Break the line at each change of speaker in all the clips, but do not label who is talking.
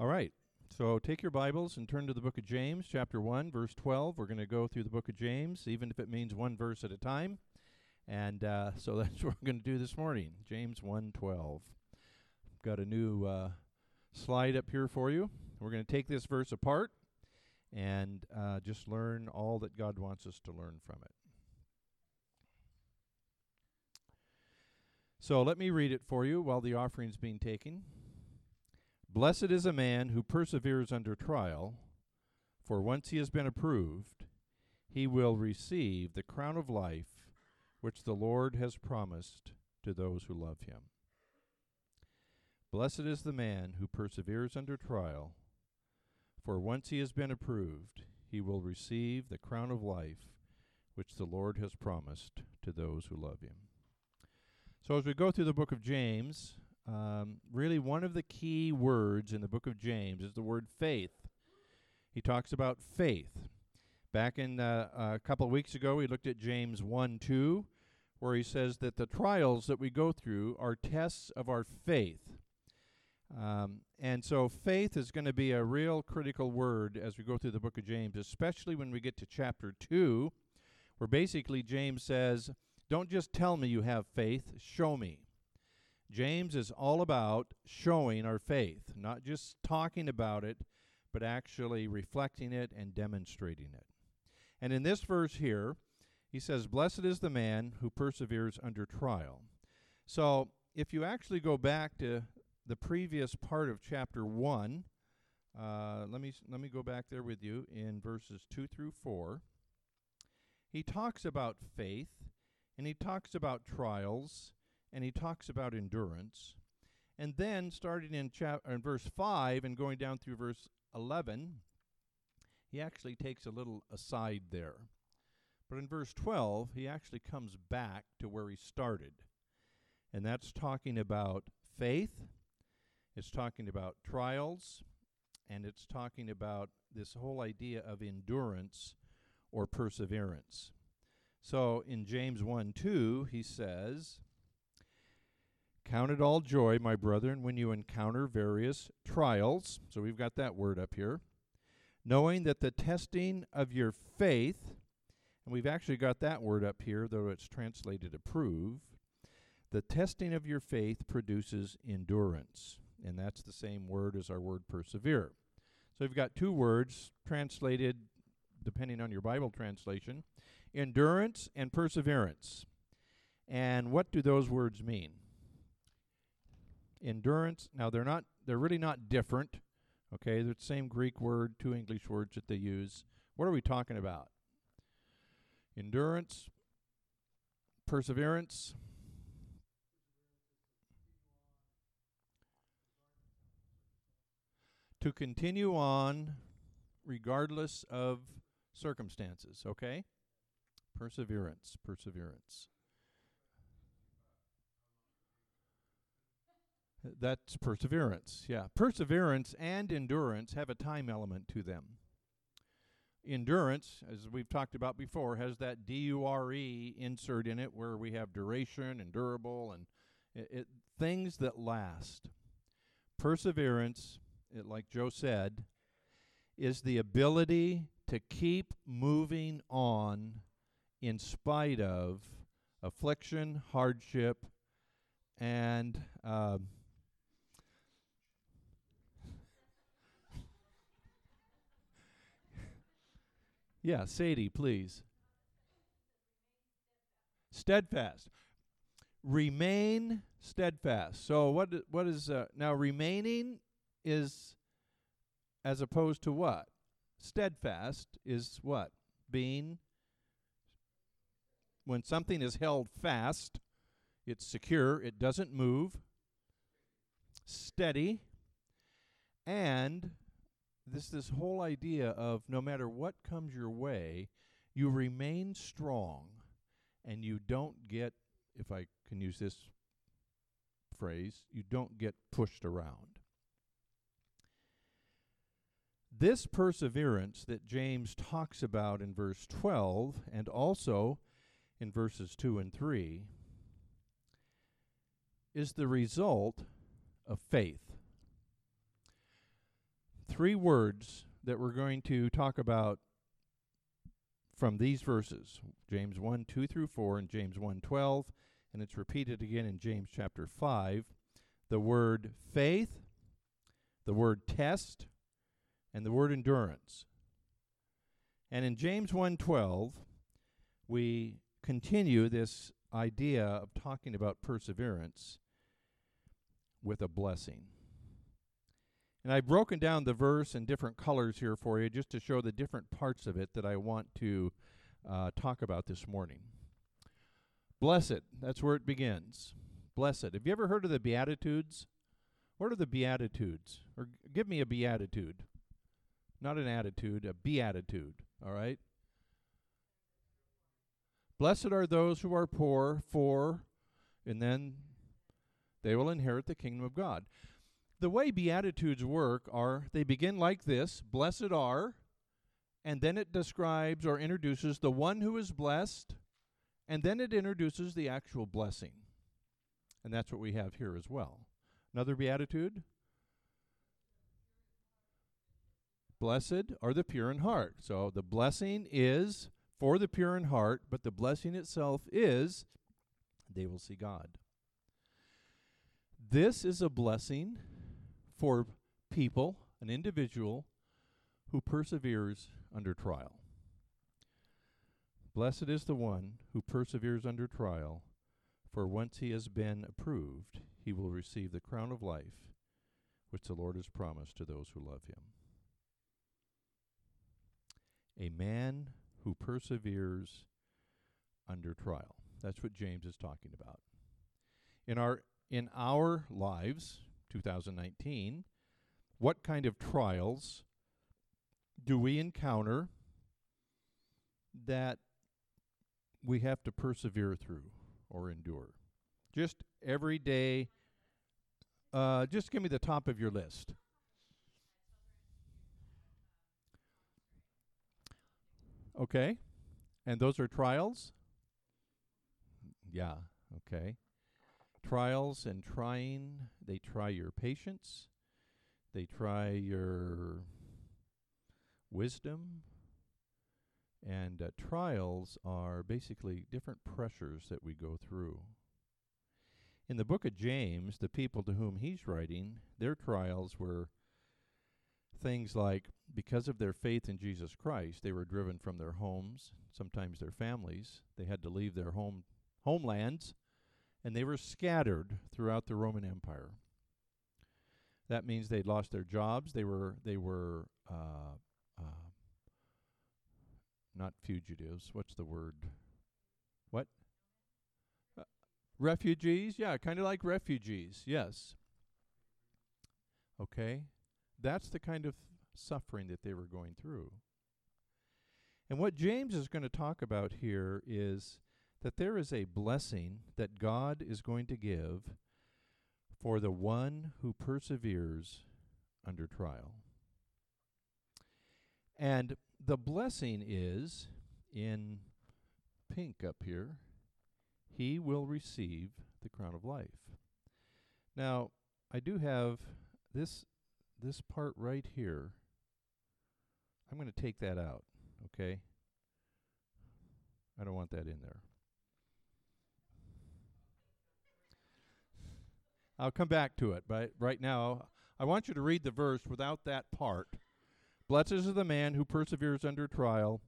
All right. So take your Bibles and turn to the book of James, chapter 1, verse 12. We're going to go through the book of James, even if it means one verse at a time. And uh, so that's what we're going to do this morning. James 1:12. Got a new uh, slide up here for you. We're going to take this verse apart and uh, just learn all that God wants us to learn from it. So let me read it for you while the offering's being taken. Blessed is a man who perseveres under trial, for once he has been approved, he will receive the crown of life which the Lord has promised to those who love him. Blessed is the man who perseveres under trial, for once he has been approved, he will receive the crown of life which the Lord has promised to those who love him. So, as we go through the book of James, um, really one of the key words in the book of James is the word faith. He talks about faith. Back in uh, a couple of weeks ago, we looked at James 1 2, where he says that the trials that we go through are tests of our faith. Um, and so faith is going to be a real critical word as we go through the book of James, especially when we get to chapter 2, where basically James says, Don't just tell me you have faith, show me. James is all about showing our faith, not just talking about it, but actually reflecting it and demonstrating it. And in this verse here, he says, Blessed is the man who perseveres under trial. So if you actually go back to the previous part of chapter 1, uh, let, me, let me go back there with you in verses 2 through 4. He talks about faith, and he talks about trials, and he talks about endurance. And then, starting in, chap- in verse 5 and going down through verse 11, he actually takes a little aside there. But in verse 12, he actually comes back to where he started. And that's talking about faith, it's talking about trials, and it's talking about this whole idea of endurance or perseverance. So in James 1 2, he says, Count it all joy, my brethren, when you encounter various trials. So we've got that word up here. Knowing that the testing of your faith, and we've actually got that word up here, though it's translated approve, the testing of your faith produces endurance. And that's the same word as our word persevere. So we've got two words translated, depending on your Bible translation endurance and perseverance. And what do those words mean? Endurance. Now they're not they're really not different. Okay, they're the same Greek word, two English words that they use. What are we talking about? Endurance, perseverance. To continue on regardless of circumstances, okay? Perseverance, perseverance. That's perseverance. Yeah. Perseverance and endurance have a time element to them. Endurance, as we've talked about before, has that D U R E insert in it where we have duration and durable and it, it, things that last. Perseverance, it, like Joe said, is the ability to keep moving on in spite of affliction, hardship, and uh, Yeah, Sadie, please. Steadfast. Remain steadfast. So what what is uh, now remaining is as opposed to what? Steadfast is what? Being when something is held fast, it's secure, it doesn't move, steady, and this this whole idea of no matter what comes your way, you remain strong and you don't get if I can use this phrase, you don't get pushed around. This perseverance that James talks about in verse 12 and also in verses 2 and 3 is the result of faith. Three words that we're going to talk about from these verses James 1 2 through 4 and James 1 12, and it's repeated again in James chapter 5. The word faith, the word test, and the word endurance. And in James 1:12, we continue this idea of talking about perseverance with a blessing. And I've broken down the verse in different colors here for you just to show the different parts of it that I want to uh, talk about this morning. Blessed, that's where it begins. Blessed. Have you ever heard of the Beatitudes? What are the Beatitudes? Or give me a Beatitude. Not an attitude, a beatitude, all right? Blessed are those who are poor, for, and then they will inherit the kingdom of God. The way Beatitudes work are they begin like this Blessed are, and then it describes or introduces the one who is blessed, and then it introduces the actual blessing. And that's what we have here as well. Another Beatitude. Blessed are the pure in heart. So the blessing is for the pure in heart, but the blessing itself is they will see God. This is a blessing for people, an individual who perseveres under trial. Blessed is the one who perseveres under trial, for once he has been approved, he will receive the crown of life which the Lord has promised to those who love him. A man who perseveres under trial. That's what James is talking about. In our in our lives, 2019, what kind of trials do we encounter that we have to persevere through or endure? Just everyday uh, just give me the top of your list. Okay. And those are trials? Yeah, okay. Trials and trying, they try your patience, they try your wisdom, and uh, trials are basically different pressures that we go through. In the book of James, the people to whom he's writing, their trials were things like because of their faith in Jesus Christ, they were driven from their homes, sometimes their families. They had to leave their home homelands, and they were scattered throughout the Roman Empire. That means they'd lost their jobs. They were they were uh, uh, not fugitives. What's the word? What? Uh, refugees? Yeah, kind of like refugees. Yes. Okay. That's the kind of suffering that they were going through. And what James is going to talk about here is that there is a blessing that God is going to give for the one who perseveres under trial. And the blessing is in pink up here he will receive the crown of life. Now, I do have this this part right here, I'm going to take that out, okay? I don't want that in there. I'll come back to it, but right now, I want you to read the verse without that part. Blessed is the man who perseveres under trial,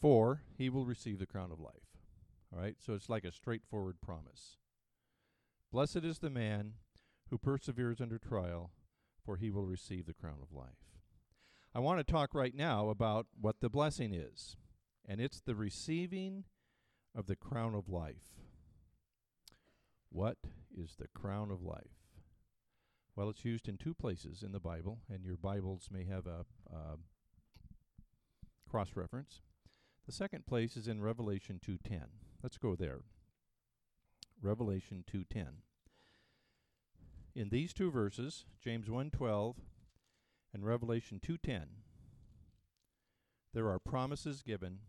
for he will receive the crown of life. All right, so it's like a straightforward promise. Blessed is the man who perseveres under trial, for he will receive the crown of life. I want to talk right now about what the blessing is, and it's the receiving of the crown of life. What is the crown of life? Well, it's used in two places in the Bible, and your Bibles may have a uh, cross reference. The second place is in Revelation 2:10. Let's go there. Revelation 2:10 in these two verses, James 1:12 and Revelation 2:10, there are promises given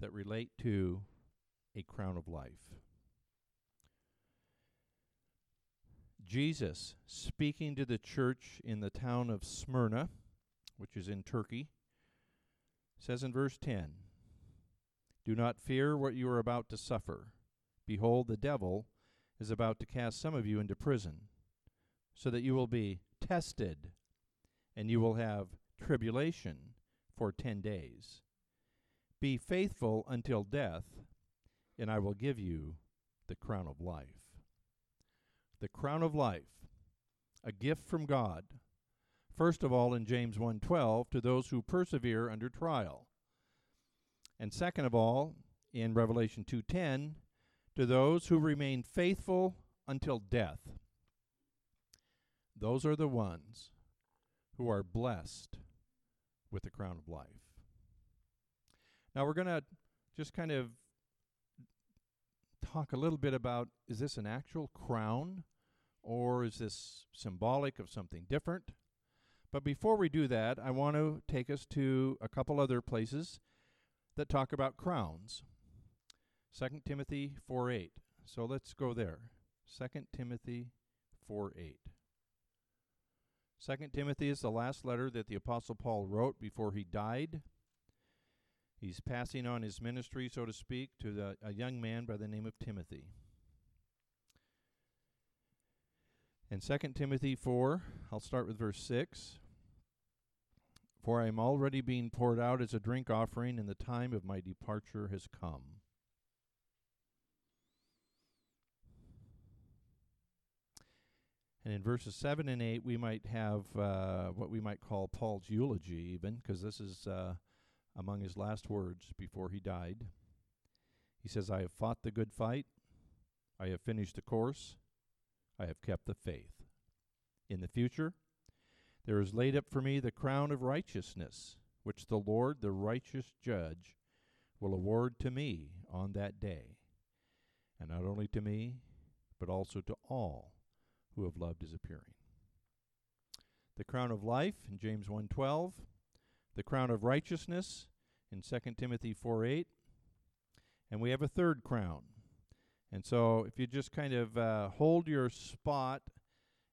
that relate to a crown of life. Jesus speaking to the church in the town of Smyrna, which is in Turkey, says in verse 10 Do not fear what you are about to suffer. Behold, the devil is about to cast some of you into prison, so that you will be tested, and you will have tribulation for ten days. Be faithful until death, and I will give you the crown of life. The crown of life, a gift from God. First of all in James 1:12 to those who persevere under trial. And second of all in Revelation 2:10 to those who remain faithful until death. Those are the ones who are blessed with the crown of life. Now we're going to just kind of talk a little bit about is this an actual crown or is this symbolic of something different? But before we do that, I want to take us to a couple other places that talk about crowns. 2 Timothy 4 8. So let's go there. 2 Timothy 4 8. 2 Timothy is the last letter that the Apostle Paul wrote before he died. He's passing on his ministry, so to speak, to the, a young man by the name of Timothy. In 2 Timothy 4, I'll start with verse 6. For I am already being poured out as a drink offering, and the time of my departure has come. And in verses 7 and 8, we might have uh, what we might call Paul's eulogy, even, because this is uh, among his last words before he died. He says, I have fought the good fight, I have finished the course, I have kept the faith. In the future, there is laid up for me the crown of righteousness, which the Lord, the righteous judge, will award to me on that day, and not only to me, but also to all who have loved his appearing. The crown of life in James 1:12, the crown of righteousness in 2 Timothy 4:8, and we have a third crown. And so if you just kind of uh, hold your spot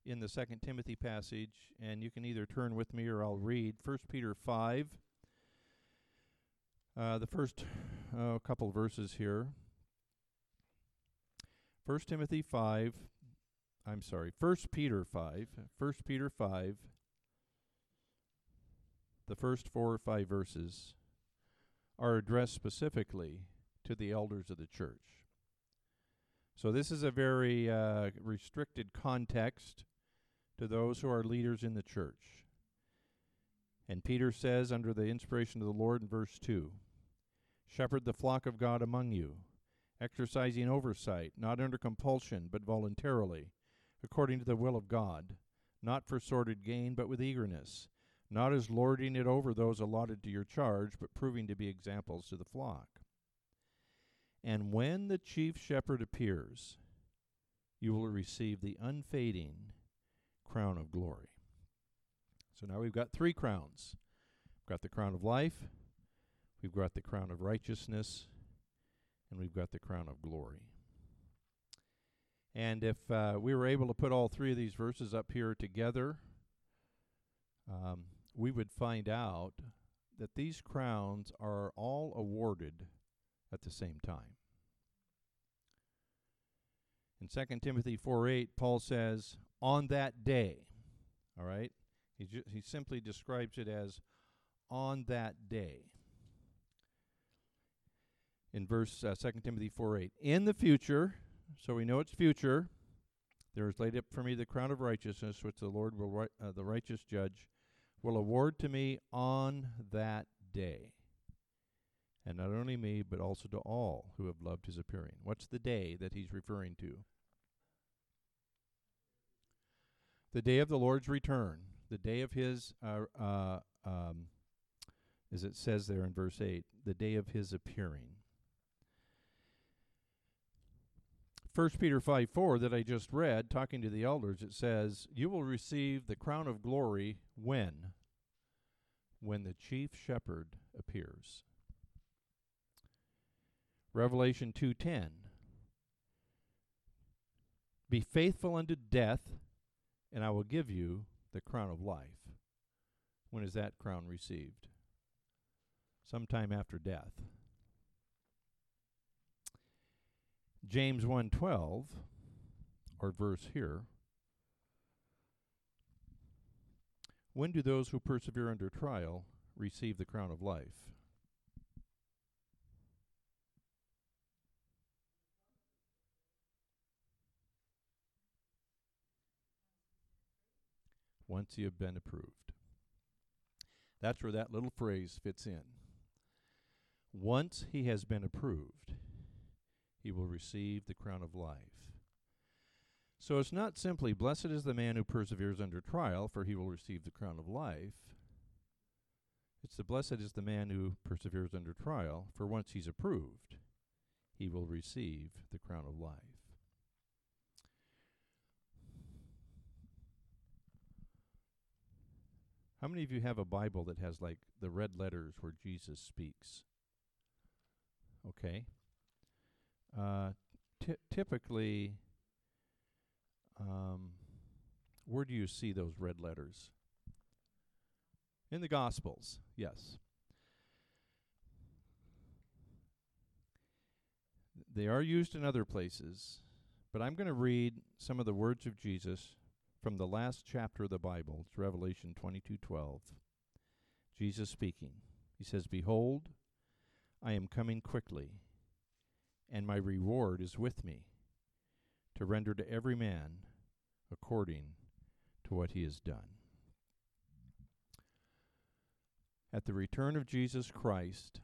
in the second Timothy passage, and you can either turn with me or I'll read First Peter 5, uh, the first uh, couple verses here. First Timothy 5, I'm sorry, First Peter 5, First Peter 5, the first four or five verses are addressed specifically to the elders of the church. So this is a very uh, restricted context to those who are leaders in the church. And Peter says, under the inspiration of the Lord in verse 2, Shepherd the flock of God among you, exercising oversight, not under compulsion, but voluntarily according to the will of God, not for sordid gain, but with eagerness, not as lording it over those allotted to your charge, but proving to be examples to the flock. And when the chief shepherd appears, you will receive the unfading crown of glory. So now we've got three crowns. We've got the crown of life, we've got the crown of righteousness, and we've got the crown of glory. And if uh, we were able to put all three of these verses up here together, um, we would find out that these crowns are all awarded at the same time. In 2 Timothy 4 8, Paul says, On that day, all right? He, ju- he simply describes it as on that day. In verse uh, 2 Timothy 4 8, in the future, so we know it's future. There is laid up for me the crown of righteousness, which the Lord will, ri- uh, the righteous judge, will award to me on that day. And not only me, but also to all who have loved his appearing. What's the day that he's referring to? The day of the Lord's return, the day of his, uh, uh, um, as it says there in verse 8, the day of his appearing. 1 Peter 5 4 that I just read, talking to the elders, it says, You will receive the crown of glory when? When the chief shepherd appears. Revelation 2:10 Be faithful unto death, and I will give you the crown of life. When is that crown received? Sometime after death. James 1:12 or verse here When do those who persevere under trial receive the crown of life? Once you have been approved. That's where that little phrase fits in. Once he has been approved, he will receive the crown of life. So it's not simply, Blessed is the man who perseveres under trial, for he will receive the crown of life. It's the blessed is the man who perseveres under trial, for once he's approved, he will receive the crown of life. How many of you have a Bible that has like the red letters where Jesus speaks? Okay. Uh, ty- typically, um, where do you see those red letters? In the Gospels, yes. They are used in other places, but I'm going to read some of the words of Jesus from the last chapter of the Bible. It's Revelation 22:12. Jesus speaking. He says, "Behold, I am coming quickly, and my reward is with me, to render to every man according to what he has done." At the return of Jesus Christ,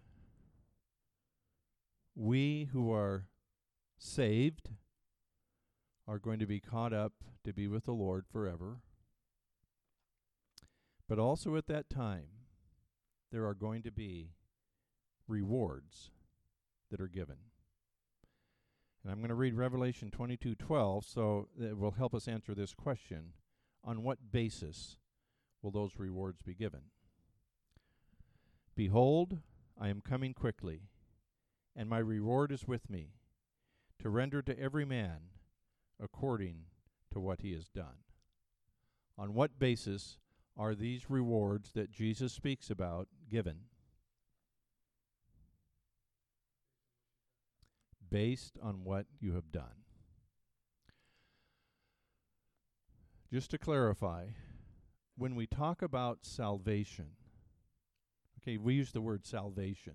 we who are saved are going to be caught up to be with the Lord forever. But also at that time, there are going to be rewards that are given. And I'm going to read Revelation 22:12 so that it will help us answer this question. On what basis will those rewards be given? Behold, I am coming quickly, and my reward is with me, to render to every man according to what he has done. On what basis are these rewards that Jesus speaks about given? Based on what you have done. Just to clarify, when we talk about salvation, okay, we use the word salvation.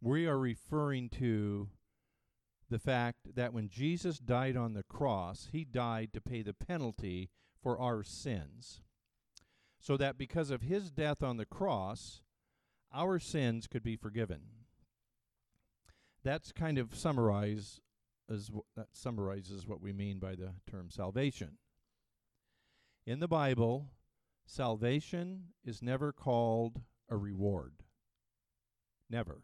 We are referring to the fact that when Jesus died on the cross, he died to pay the penalty for our sins. So that because of his death on the cross, our sins could be forgiven. That's kind of summarize as w- that summarizes what we mean by the term salvation. In the Bible, salvation is never called a reward. Never.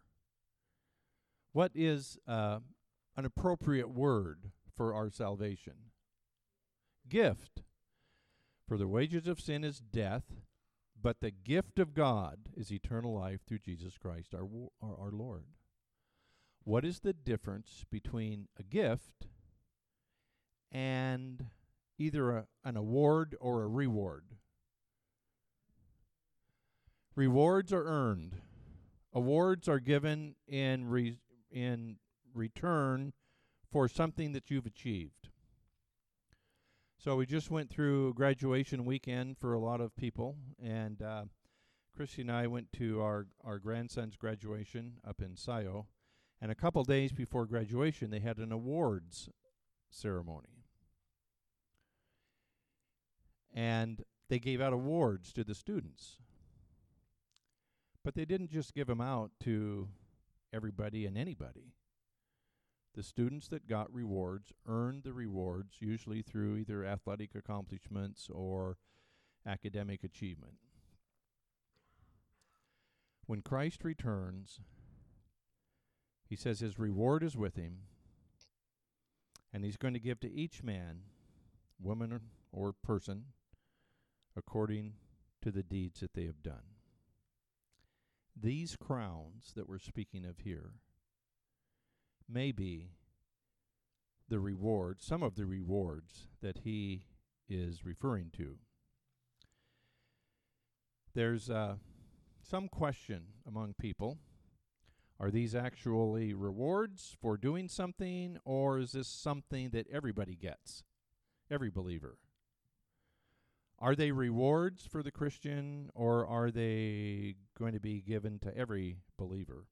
What is uh, an appropriate word for our salvation? Gift. For the wages of sin is death, but the gift of God is eternal life through Jesus Christ our, our, our Lord. What is the difference between a gift and either a, an award or a reward? Rewards are earned. Awards are given in re- in return for something that you've achieved. So we just went through graduation weekend for a lot of people, and uh, Christy and I went to our our grandson's graduation up in Sayo, and a couple days before graduation, they had an awards ceremony, and they gave out awards to the students. But they didn't just give them out to everybody and anybody. The students that got rewards earned the rewards, usually through either athletic accomplishments or academic achievement. When Christ returns, he says his reward is with him, and he's going to give to each man, woman, or, person, according to the deeds that they have done. These crowns that we're speaking of here may be the rewards, some of the rewards that he is referring to. There's uh, some question among people are these actually rewards for doing something, or is this something that everybody gets? Every believer. Are they rewards for the Christian, or are they going to be given to every believer?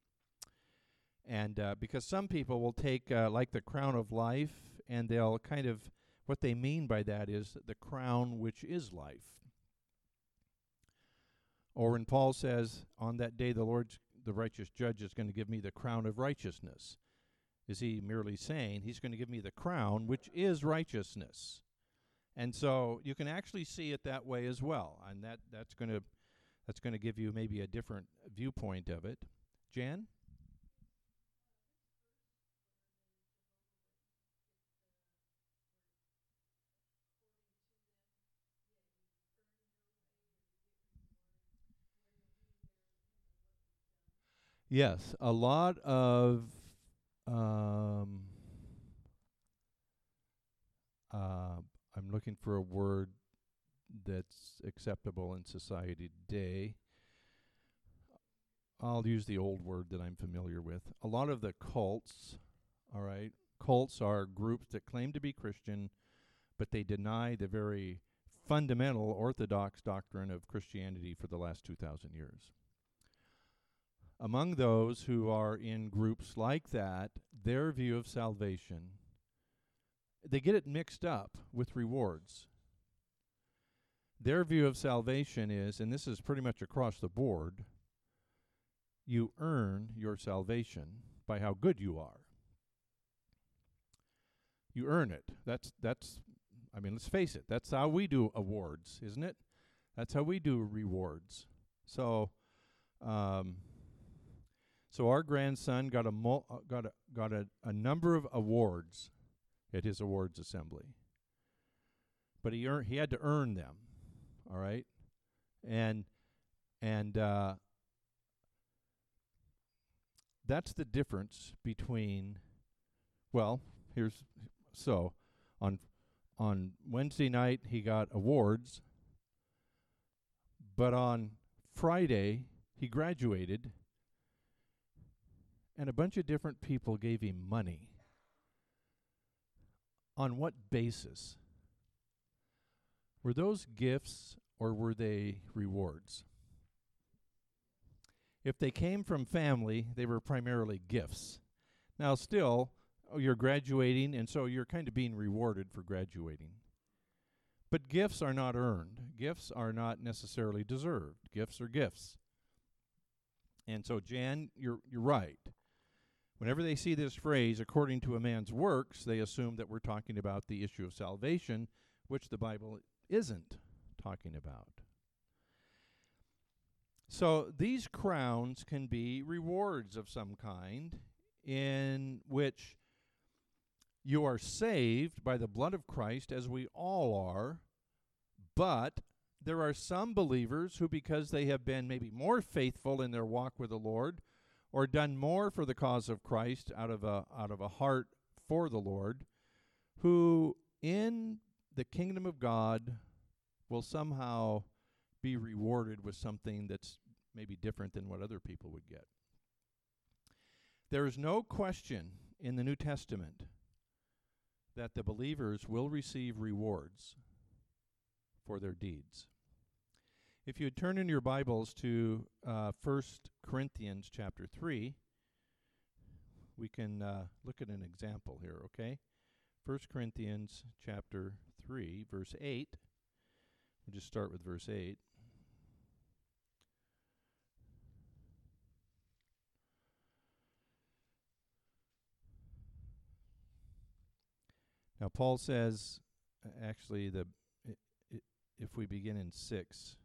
And uh, because some people will take, uh, like, the crown of life, and they'll kind of, what they mean by that is the crown which is life. Or when Paul says, On that day the Lord's the righteous judge is going to give me the crown of righteousness. Is he merely saying he's going to give me the crown, which is righteousness? And so you can actually see it that way as well, and that that's going to that's going to give you maybe a different viewpoint of it. Jan. Yes, a lot of um, uh, I'm looking for a word that's acceptable in society today. I'll use the old word that I'm familiar with. A lot of the cults, all right, cults are groups that claim to be Christian, but they deny the very fundamental orthodox doctrine of Christianity for the last 2,000 years among those who are in groups like that, their view of salvation, they get it mixed up with rewards. Their view of salvation is, and this is pretty much across the board, you earn your salvation by how good you are. You earn it. That's that's I mean, let's face it, that's how we do awards, isn't it? That's how we do rewards. So um, so our grandson got a mul- uh, got a got a, a number of awards at his awards assembly. But he earned he had to earn them. All right? And and uh, that's the difference between well, here's so on on Wednesday night he got awards, but on Friday he graduated and a bunch of different people gave him money. On what basis? Were those gifts or were they rewards? If they came from family, they were primarily gifts. Now, still, oh, you're graduating, and so you're kind of being rewarded for graduating. But gifts are not earned. Gifts are not necessarily deserved. Gifts are gifts. And so, Jan, you're you're right. Whenever they see this phrase, according to a man's works, they assume that we're talking about the issue of salvation, which the Bible isn't talking about. So these crowns can be rewards of some kind in which you are saved by the blood of Christ, as we all are, but there are some believers who, because they have been maybe more faithful in their walk with the Lord, or done more for the cause of Christ out of a out of a heart for the Lord, who in the kingdom of God will somehow be rewarded with something that's maybe different than what other people would get. There is no question in the New Testament that the believers will receive rewards for their deeds. If you turn in your Bibles to uh, 1 Corinthians chapter 3, we can uh, look at an example here, okay? 1 Corinthians chapter 3, verse 8. We'll just start with verse 8. Now, Paul says, actually, the if we begin in 6,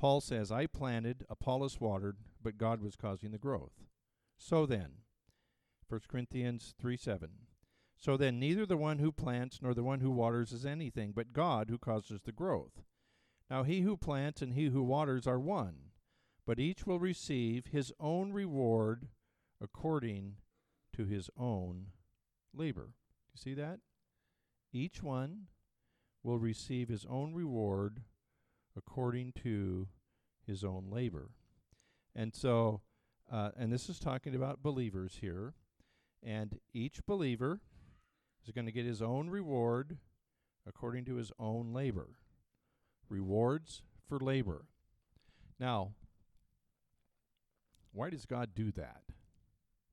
Paul says, I planted, Apollos watered, but God was causing the growth. So then, 1 Corinthians 3 7. So then, neither the one who plants nor the one who waters is anything, but God who causes the growth. Now he who plants and he who waters are one, but each will receive his own reward according to his own labor. You See that? Each one will receive his own reward according to his own labor. And so, uh, and this is talking about believers here. And each believer is going to get his own reward according to his own labor. Rewards for labor. Now, why does God do that?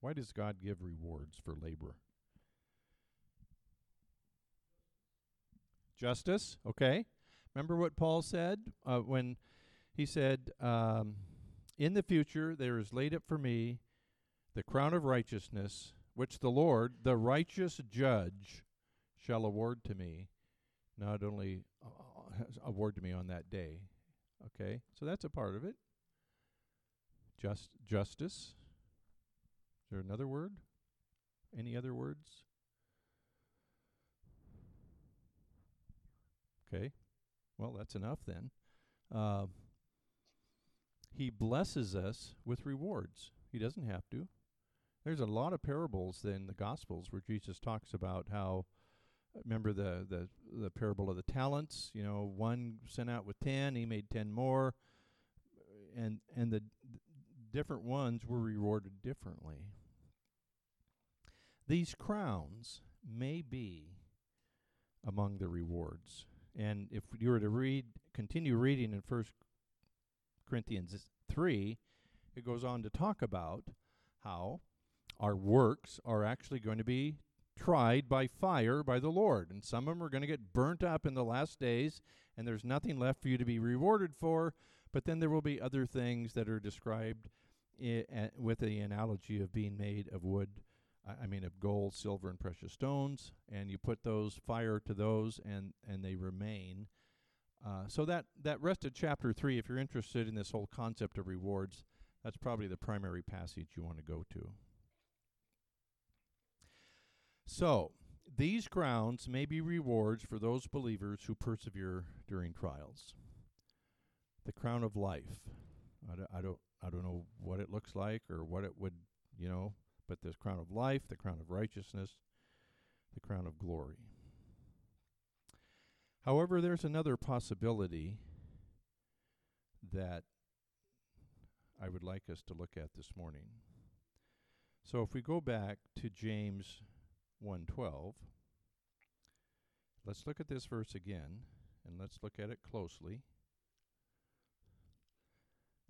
Why does God give rewards for labor? Justice, okay. Remember what Paul said uh, when he said, um, In the future there is laid up for me the crown of righteousness, which the Lord, the righteous judge, shall award to me, not only uh, award to me on that day. Okay, so that's a part of it. Just justice. Is there another word? Any other words? Okay, well, that's enough then. Uh, he blesses us with rewards. He doesn't have to. There's a lot of parables in the Gospels where Jesus talks about how. Remember the, the the parable of the talents. You know, one sent out with ten, he made ten more, and and the different ones were rewarded differently. These crowns may be among the rewards. And if you were to read, continue reading in First Corinthians three, it goes on to talk about how our works are actually going to be tried by fire by the Lord, and some of them are going to get burnt up in the last days, and there's nothing left for you to be rewarded for. But then there will be other things that are described I- a- with the analogy of being made of wood, I, I mean of gold, silver, and precious stones, and you put those fire to those, and and they remain. Uh, so that that rest of chapter three, if you're interested in this whole concept of rewards, that's probably the primary passage you want to go to. So these grounds may be rewards for those believers who persevere during trials. The crown of life. I, d- I don't I don't know what it looks like or what it would, you know, but this crown of life, the crown of righteousness, the crown of glory. However, there's another possibility that I would like us to look at this morning. So if we go back to James 1:12, let's look at this verse again and let's look at it closely.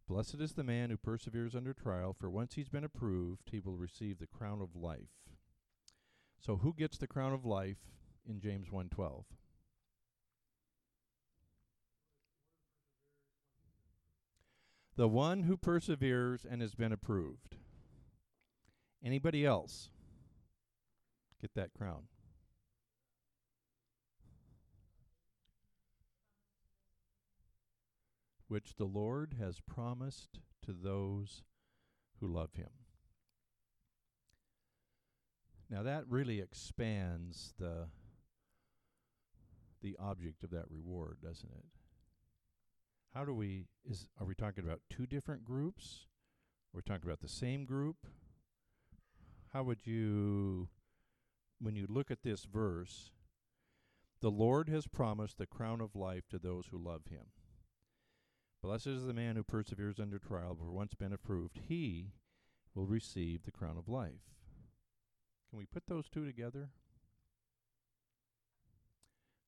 Blessed is the man who perseveres under trial, for once he's been approved, he will receive the crown of life. So who gets the crown of life in James 1:12? The one who perseveres and has been approved. Anybody else get that crown? Which the Lord has promised to those who love him. Now that really expands the the object of that reward, doesn't it? How do we is are we talking about two different groups? We're talking about the same group? How would you when you look at this verse, the Lord has promised the crown of life to those who love him. Blessed is the man who perseveres under trial, for once been approved, he will receive the crown of life. Can we put those two together?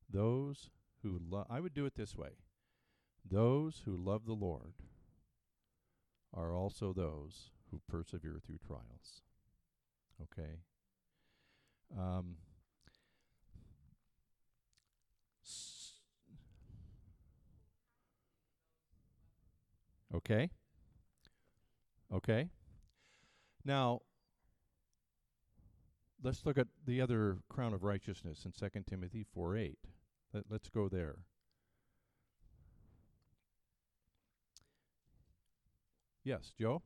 Those who love, I would do it this way. Those who love the Lord are also those who persevere through trials. Okay? Um, okay? Okay? Now, let's look at the other crown of righteousness in 2 Timothy 4 8. Let, let's go there. Yes, Joe?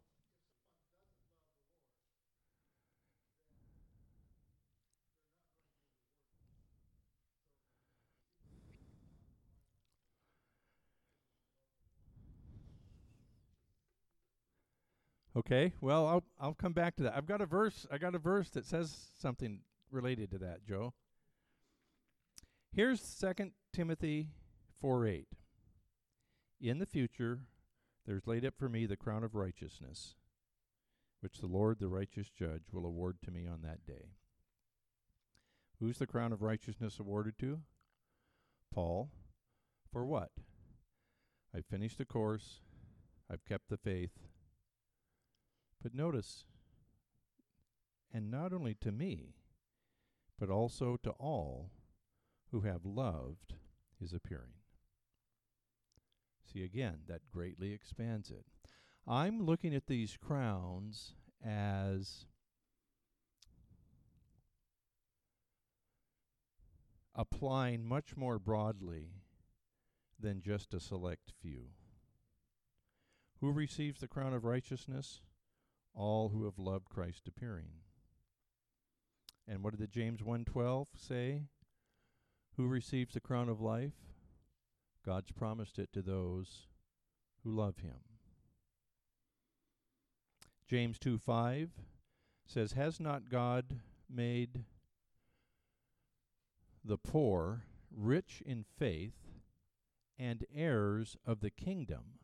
Okay, well, I'll I'll come back to that. I've got a verse. I got a verse that says something related to that, Joe. Here's 2 Timothy 4 8. In the future, there's laid up for me the crown of righteousness, which the Lord, the righteous judge, will award to me on that day. Who's the crown of righteousness awarded to? Paul. For what? I've finished the course, I've kept the faith. But notice, and not only to me, but also to all who have loved his appearing. See, again, that greatly expands it. I'm looking at these crowns as applying much more broadly than just a select few. Who receives the crown of righteousness? All who have loved Christ appearing. And what did the James 1:12 say? Who receives the crown of life? God's promised it to those who love him. James 2 5 says, Has not God made the poor rich in faith and heirs of the kingdom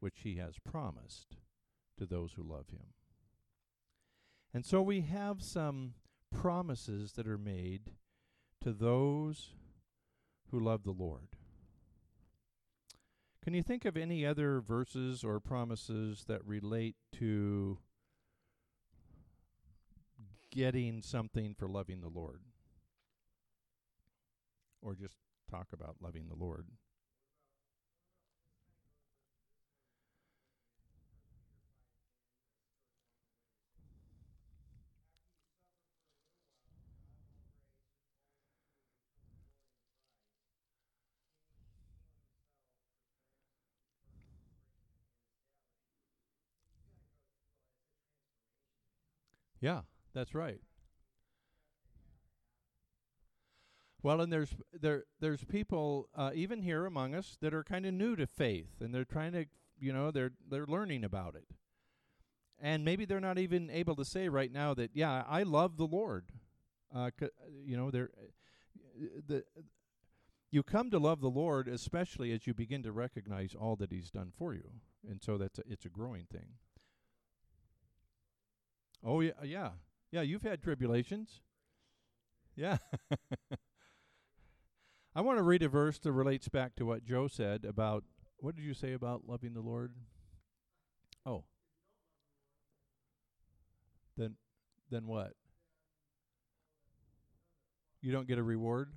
which he has promised to those who love him? And so we have some promises that are made to those who love the Lord. Can you think of any other verses or promises that relate to getting something for loving the Lord? Or just talk about loving the Lord? Yeah, that's right. Well, and there's there there's people uh, even here among us that are kind of new to faith, and they're trying to, you know, they're they're learning about it, and maybe they're not even able to say right now that yeah, I love the Lord. Uh, you know, they're uh, the you come to love the Lord, especially as you begin to recognize all that He's done for you, and so that's a, it's a growing thing. Oh yeah, yeah, yeah. You've had tribulations. Yeah. I want to read a verse that relates back to what Joe said about what did you say about loving the Lord? Oh. Then then what? You don't get a reward?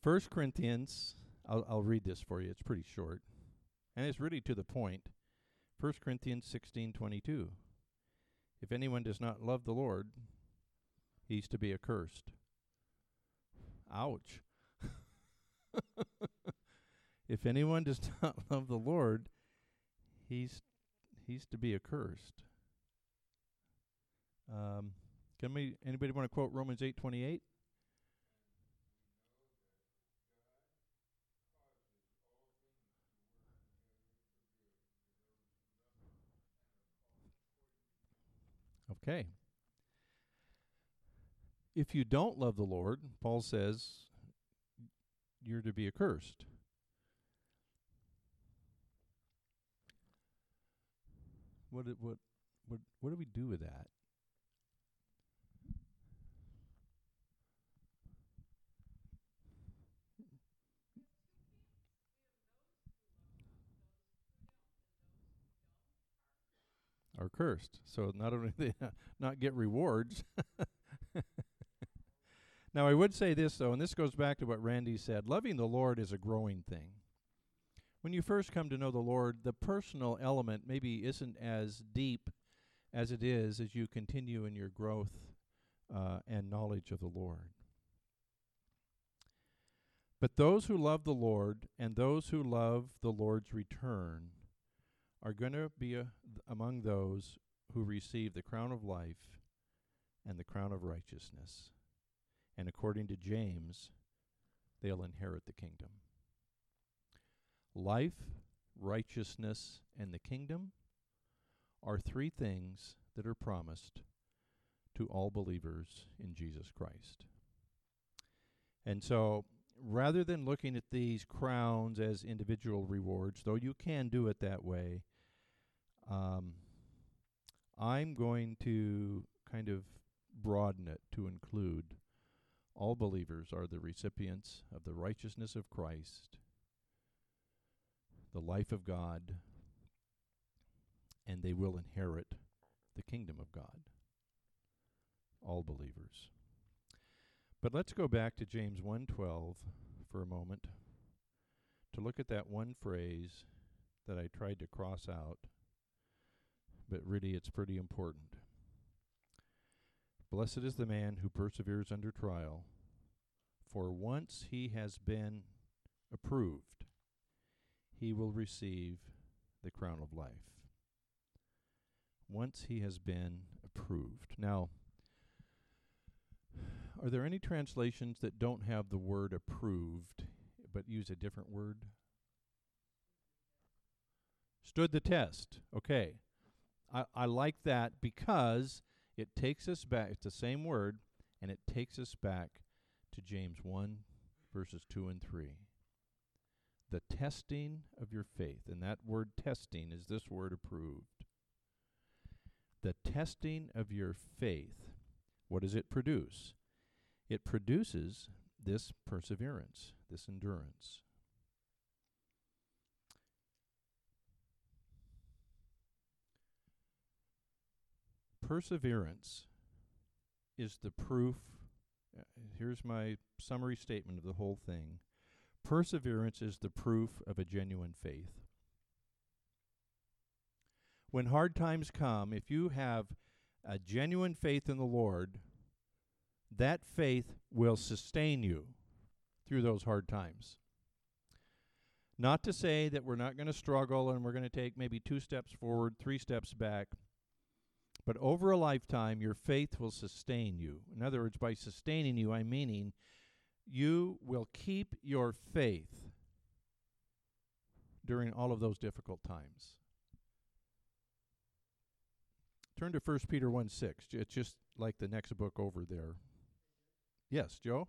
First Corinthians I'll, I'll read this for you. It's pretty short. And it's really to the point. 1 Corinthians 16:22. If anyone does not love the Lord, he's to be accursed. Ouch. if anyone does not love the Lord, he's he's to be accursed. Um, can we anybody want to quote Romans 8:28? Okay. If you don't love the Lord, Paul says you're to be accursed. What what what what do we do with that? Are cursed. So not only they not get rewards. now I would say this though, and this goes back to what Randy said. Loving the Lord is a growing thing. When you first come to know the Lord, the personal element maybe isn't as deep as it is as you continue in your growth uh, and knowledge of the Lord. But those who love the Lord and those who love the Lord's return are going to be uh, a, among those who receive the crown of life and the crown of righteousness. And according to James, they'll inherit the kingdom. Life, righteousness, and the kingdom are three things that are promised to all believers in Jesus Christ. And so, rather than looking at these crowns as individual rewards, though you can do it that way, um, I'm going to kind of broaden it to include all believers are the recipients of the righteousness of Christ, the life of God, and they will inherit the kingdom of God. All believers. But let's go back to James 1:12 for a moment to look at that one phrase that I tried to cross out, but really it's pretty important. Blessed is the man who perseveres under trial, for once he has been approved, he will receive the crown of life. Once he has been approved. Now, are there any translations that don't have the word approved but use a different word? Stood the test. Okay. I, I like that because it takes us back, it's the same word, and it takes us back to James 1, verses 2 and 3. The testing of your faith, and that word testing is this word approved. The testing of your faith, what does it produce? It produces this perseverance, this endurance. Perseverance is the proof. Uh, here's my summary statement of the whole thing. Perseverance is the proof of a genuine faith. When hard times come, if you have a genuine faith in the Lord, that faith will sustain you through those hard times. Not to say that we're not going to struggle and we're going to take maybe two steps forward, three steps back, but over a lifetime, your faith will sustain you. In other words, by sustaining you, I'm meaning you will keep your faith during all of those difficult times. Turn to 1 Peter 1 6. It's just like the next book over there. Yes, Joe?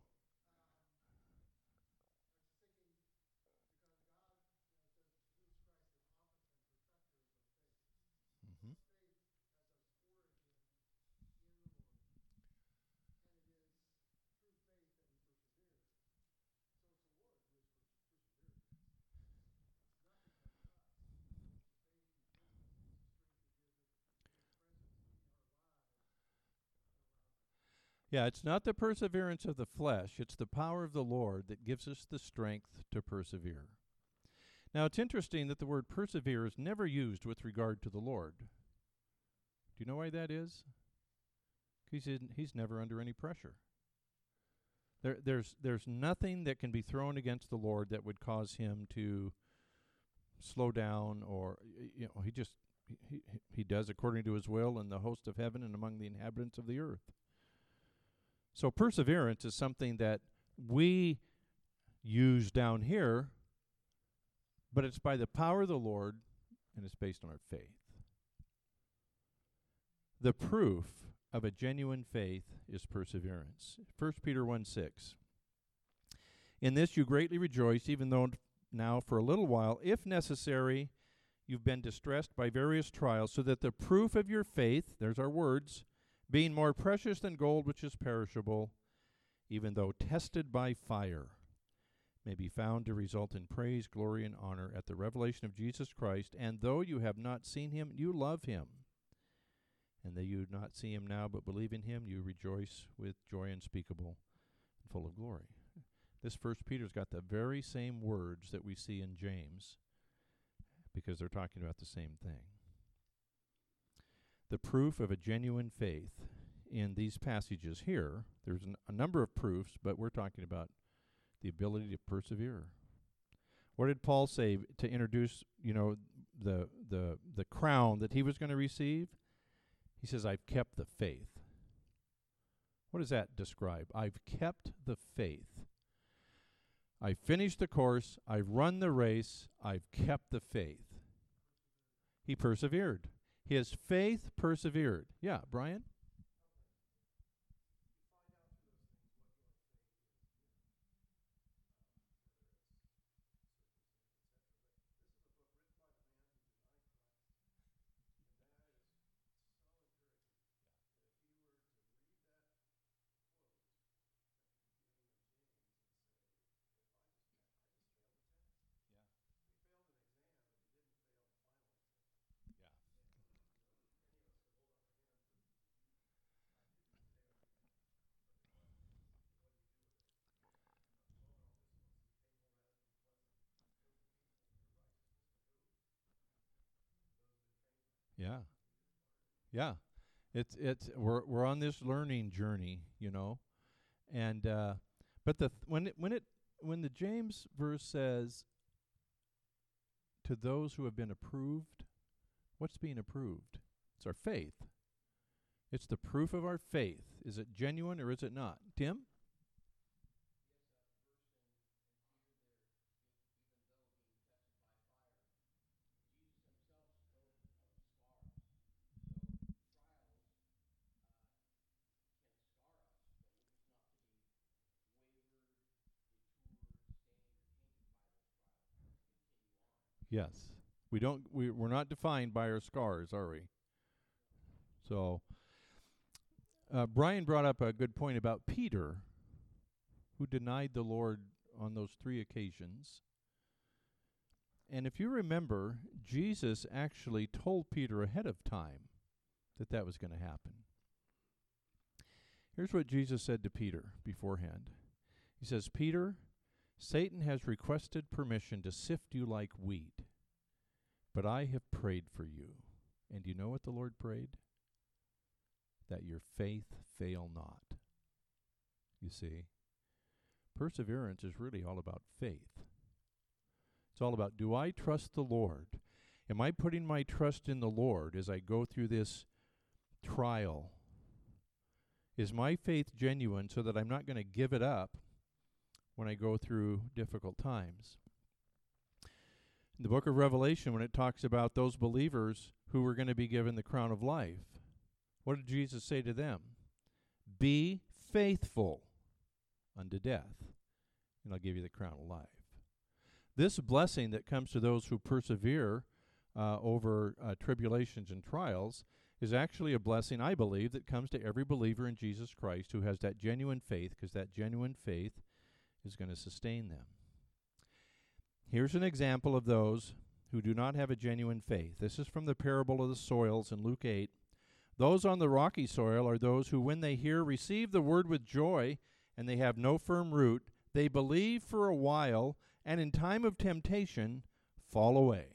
Yeah, it's not the perseverance of the flesh, it's the power of the Lord that gives us the strength to persevere. Now, it's interesting that the word persevere is never used with regard to the Lord. Do you know why that is? He's, in, he's never under any pressure. There, there's, there's nothing that can be thrown against the Lord that would cause him to slow down or, you know, he just, he, he does according to his will in the host of heaven and among the inhabitants of the earth. So perseverance is something that we use down here, but it's by the power of the Lord and it's based on our faith. The proof of a genuine faith is perseverance. 1 Peter 1 6. In this you greatly rejoice, even though now for a little while, if necessary, you've been distressed by various trials, so that the proof of your faith, there's our words, being more precious than gold which is perishable, even though tested by fire, may be found to result in praise, glory, and honor at the revelation of Jesus Christ. And though you have not seen him, you love him. And though you do not see him now, but believe in him, you rejoice with joy unspeakable and full of glory. This first Peter's got the very same words that we see in James because they're talking about the same thing the proof of a genuine faith in these passages here. There's an, a number of proofs, but we're talking about the ability to persevere. What did Paul say to introduce, you know, the the the crown that he was going to receive? He says, "I've kept the faith." What does that describe? I've kept the faith. I finished the course, I've run the race, I've kept the faith. He persevered. His faith persevered. Yeah, Brian? Yeah. Yeah. It's it's we're we're on this learning journey, you know. And uh but the th- when it when it when the James verse says to those who have been approved, what's being approved? It's our faith. It's the proof of our faith. Is it genuine or is it not? Tim? Yes. We don't we we're not defined by our scars, are we? So uh, Brian brought up a good point about Peter, who denied the Lord on those three occasions. And if you remember, Jesus actually told Peter ahead of time that that was going to happen. Here's what Jesus said to Peter beforehand He says, Peter, Satan has requested permission to sift you like wheat, but I have prayed for you. And you know what the Lord prayed? That your faith fail not. You see, perseverance is really all about faith. It's all about do I trust the Lord? Am I putting my trust in the Lord as I go through this trial? Is my faith genuine so that I'm not going to give it up when I go through difficult times. The book of Revelation, when it talks about those believers who were going to be given the crown of life, what did Jesus say to them? Be faithful unto death, and I'll give you the crown of life. This blessing that comes to those who persevere uh, over uh, tribulations and trials is actually a blessing, I believe, that comes to every believer in Jesus Christ who has that genuine faith, because that genuine faith is going to sustain them. Here's an example of those who do not have a genuine faith. This is from the parable of the soils in Luke 8. Those on the rocky soil are those who, when they hear, receive the word with joy, and they have no firm root. They believe for a while, and in time of temptation, fall away.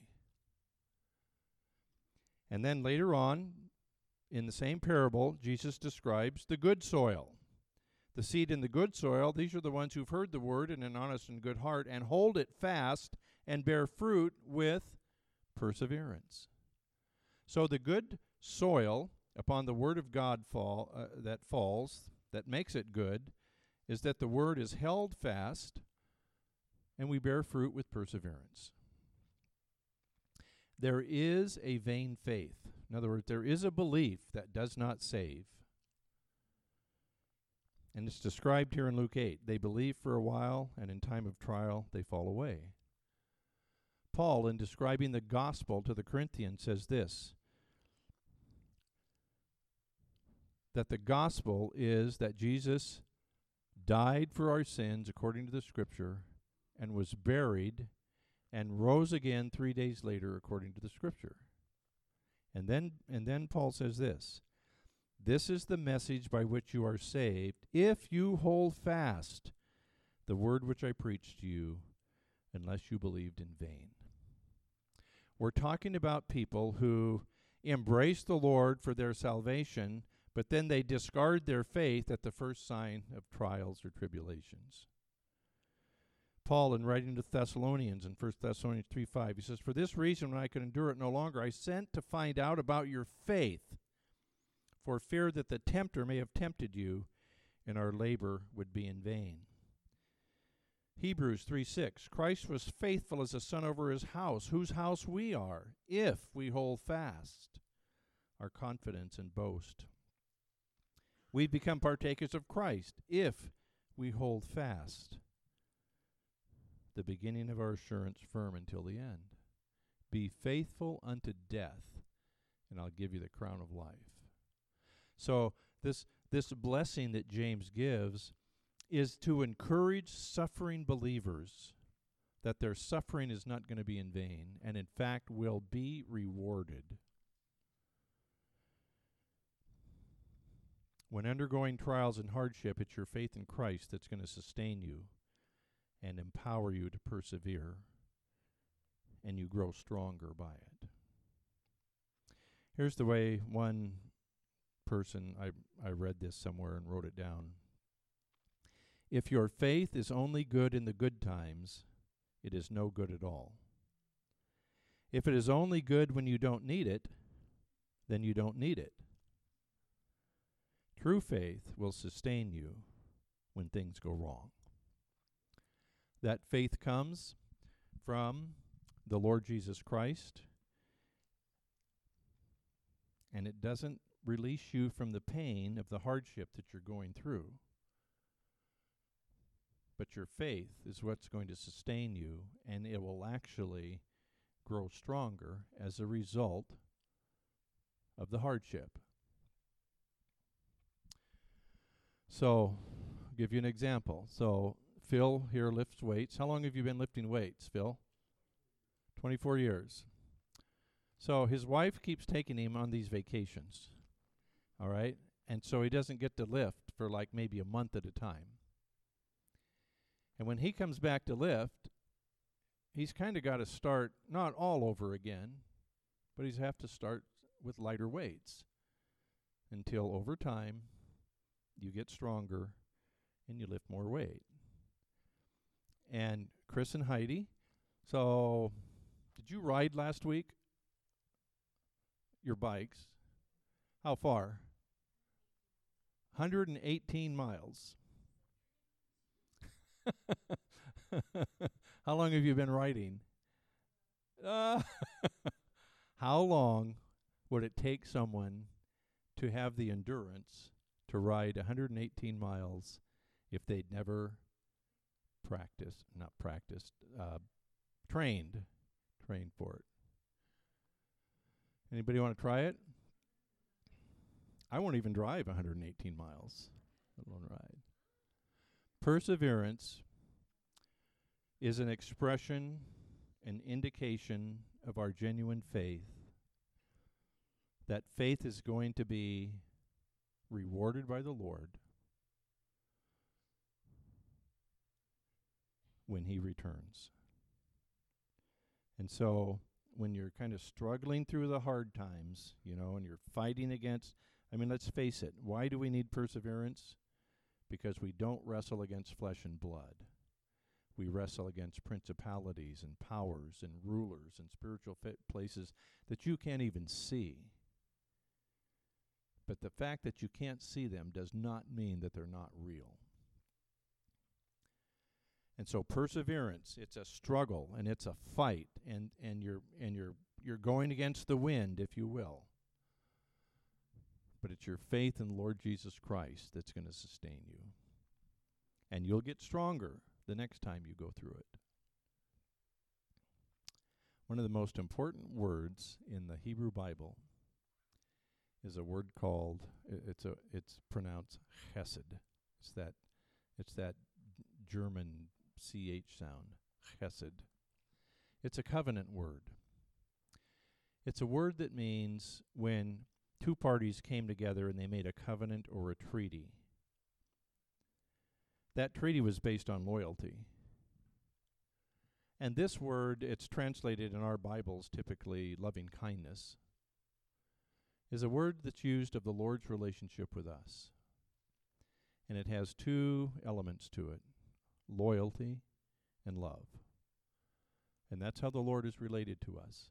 And then later on, in the same parable, Jesus describes the good soil. The seed in the good soil, these are the ones who've heard the word in an honest and good heart and hold it fast and bear fruit with perseverance. So the good soil upon the word of God fall uh, that falls that makes it good is that the word is held fast and we bear fruit with perseverance. There is a vain faith. In other words, there is a belief that does not save. And it's described here in Luke 8. They believe for a while, and in time of trial, they fall away. Paul, in describing the gospel to the Corinthians, says this that the gospel is that Jesus died for our sins according to the scripture and was buried and rose again 3 days later according to the scripture. And then and then Paul says this this is the message by which you are saved, if you hold fast the word which I preached to you, unless you believed in vain. We're talking about people who embrace the Lord for their salvation, but then they discard their faith at the first sign of trials or tribulations. Paul, in writing to Thessalonians in 1 Thessalonians 3 5, he says, For this reason, when I could endure it no longer, I sent to find out about your faith for fear that the tempter may have tempted you, and our labor would be in vain. Hebrews 3 6 Christ was faithful as a son over his house, whose house we are, if we hold fast our confidence and boast. We become partakers of Christ if we hold fast the beginning of our assurance firm until the end. Be faithful unto death, and I'll give you the crown of life. So this this blessing that James gives is to encourage suffering believers that their suffering is not going to be in vain and in fact will be rewarded. When undergoing trials and hardship, it's your faith in Christ that's going to sustain you and empower you to persevere, and you grow stronger by it. Here's the way one person, I, I read this somewhere and wrote it down. If your faith is only good in the good times, it is no good at all. If it is only good when you don't need it, then you don't need it. True faith will sustain you when things go wrong. That faith comes from the Lord Jesus Christ, and it doesn't release you from the pain of the hardship that you're going through. But your faith is what's going to sustain you, and it will actually grow stronger as a result of the hardship. So, I'll give you an example. So, Phil here lifts weights. How long have you been lifting weights, Phil? 24 years. So, his wife keeps taking him on these vacations. All right? And so he doesn't get to lift for like maybe a month at a time. And when he comes back to lift, he's kind of got to start not all over again, but he's have to start with lighter weights until over time you get stronger and you lift more weight. And Chris and Heidi, so did you ride last week? Your bikes? How far? 118 miles. How long have you been riding? Uh, how long would it take someone to have the endurance to ride 118 miles if they'd never practiced, not practiced, uh, trained, trained for it? Anybody want to try it? I won't even drive 118 miles, let alone ride. Perseverance is an expression, an indication of our genuine faith. That faith is going to be rewarded by the Lord when He returns. And so, when you're kind of struggling through the hard times, you know, and you're fighting against I mean, let's face it. Why do we need perseverance? Because we don't wrestle against flesh and blood. We wrestle against principalities and powers and rulers and spiritual places that you can't even see. But the fact that you can't see them does not mean that they're not real. And so perseverance, it's a struggle and it's a fight and, and you're and you're you're going against the wind, if you will but it's your faith in Lord Jesus Christ that's going to sustain you. And you'll get stronger the next time you go through it. One of the most important words in the Hebrew Bible is a word called it's a it's pronounced chesed. It's that it's that German ch sound, chesed. It's a covenant word. It's a word that means when two parties came together and they made a covenant or a treaty. That treaty was based on loyalty. And this word, it's translated in our Bibles typically loving kindness, is a word that's used of the Lord's relationship with us. And it has two elements to it loyalty and love. And that's how the Lord is related to us.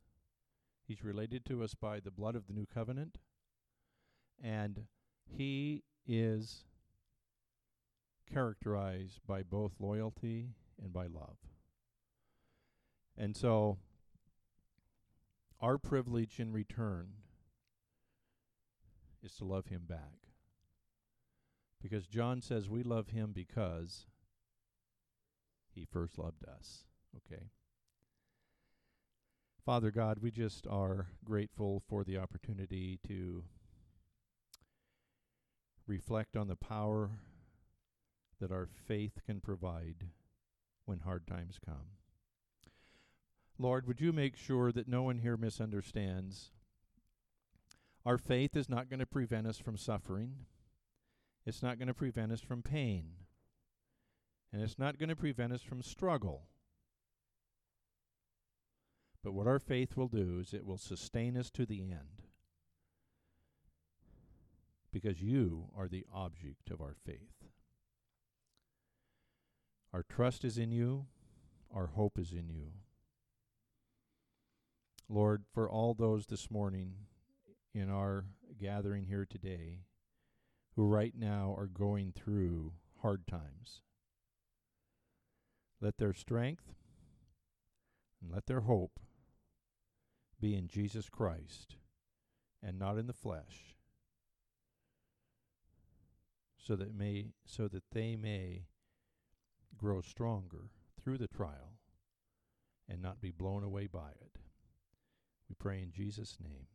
He's related to us by the blood of the new covenant and he is characterized by both loyalty and by love. And so, our privilege in return is to love him back. Because John says we love him because he first loved us. Okay? Father God, we just are grateful for the opportunity to reflect on the power that our faith can provide when hard times come. Lord, would you make sure that no one here misunderstands? Our faith is not going to prevent us from suffering. It's not going to prevent us from pain. And it's not going to prevent us from struggle. But what our faith will do is it will sustain us to the end. Because you are the object of our faith. Our trust is in you, our hope is in you. Lord, for all those this morning in our gathering here today who right now are going through hard times, let their strength and let their hope be in Jesus Christ and not in the flesh so that may so that they may grow stronger through the trial and not be blown away by it. We pray in Jesus' name.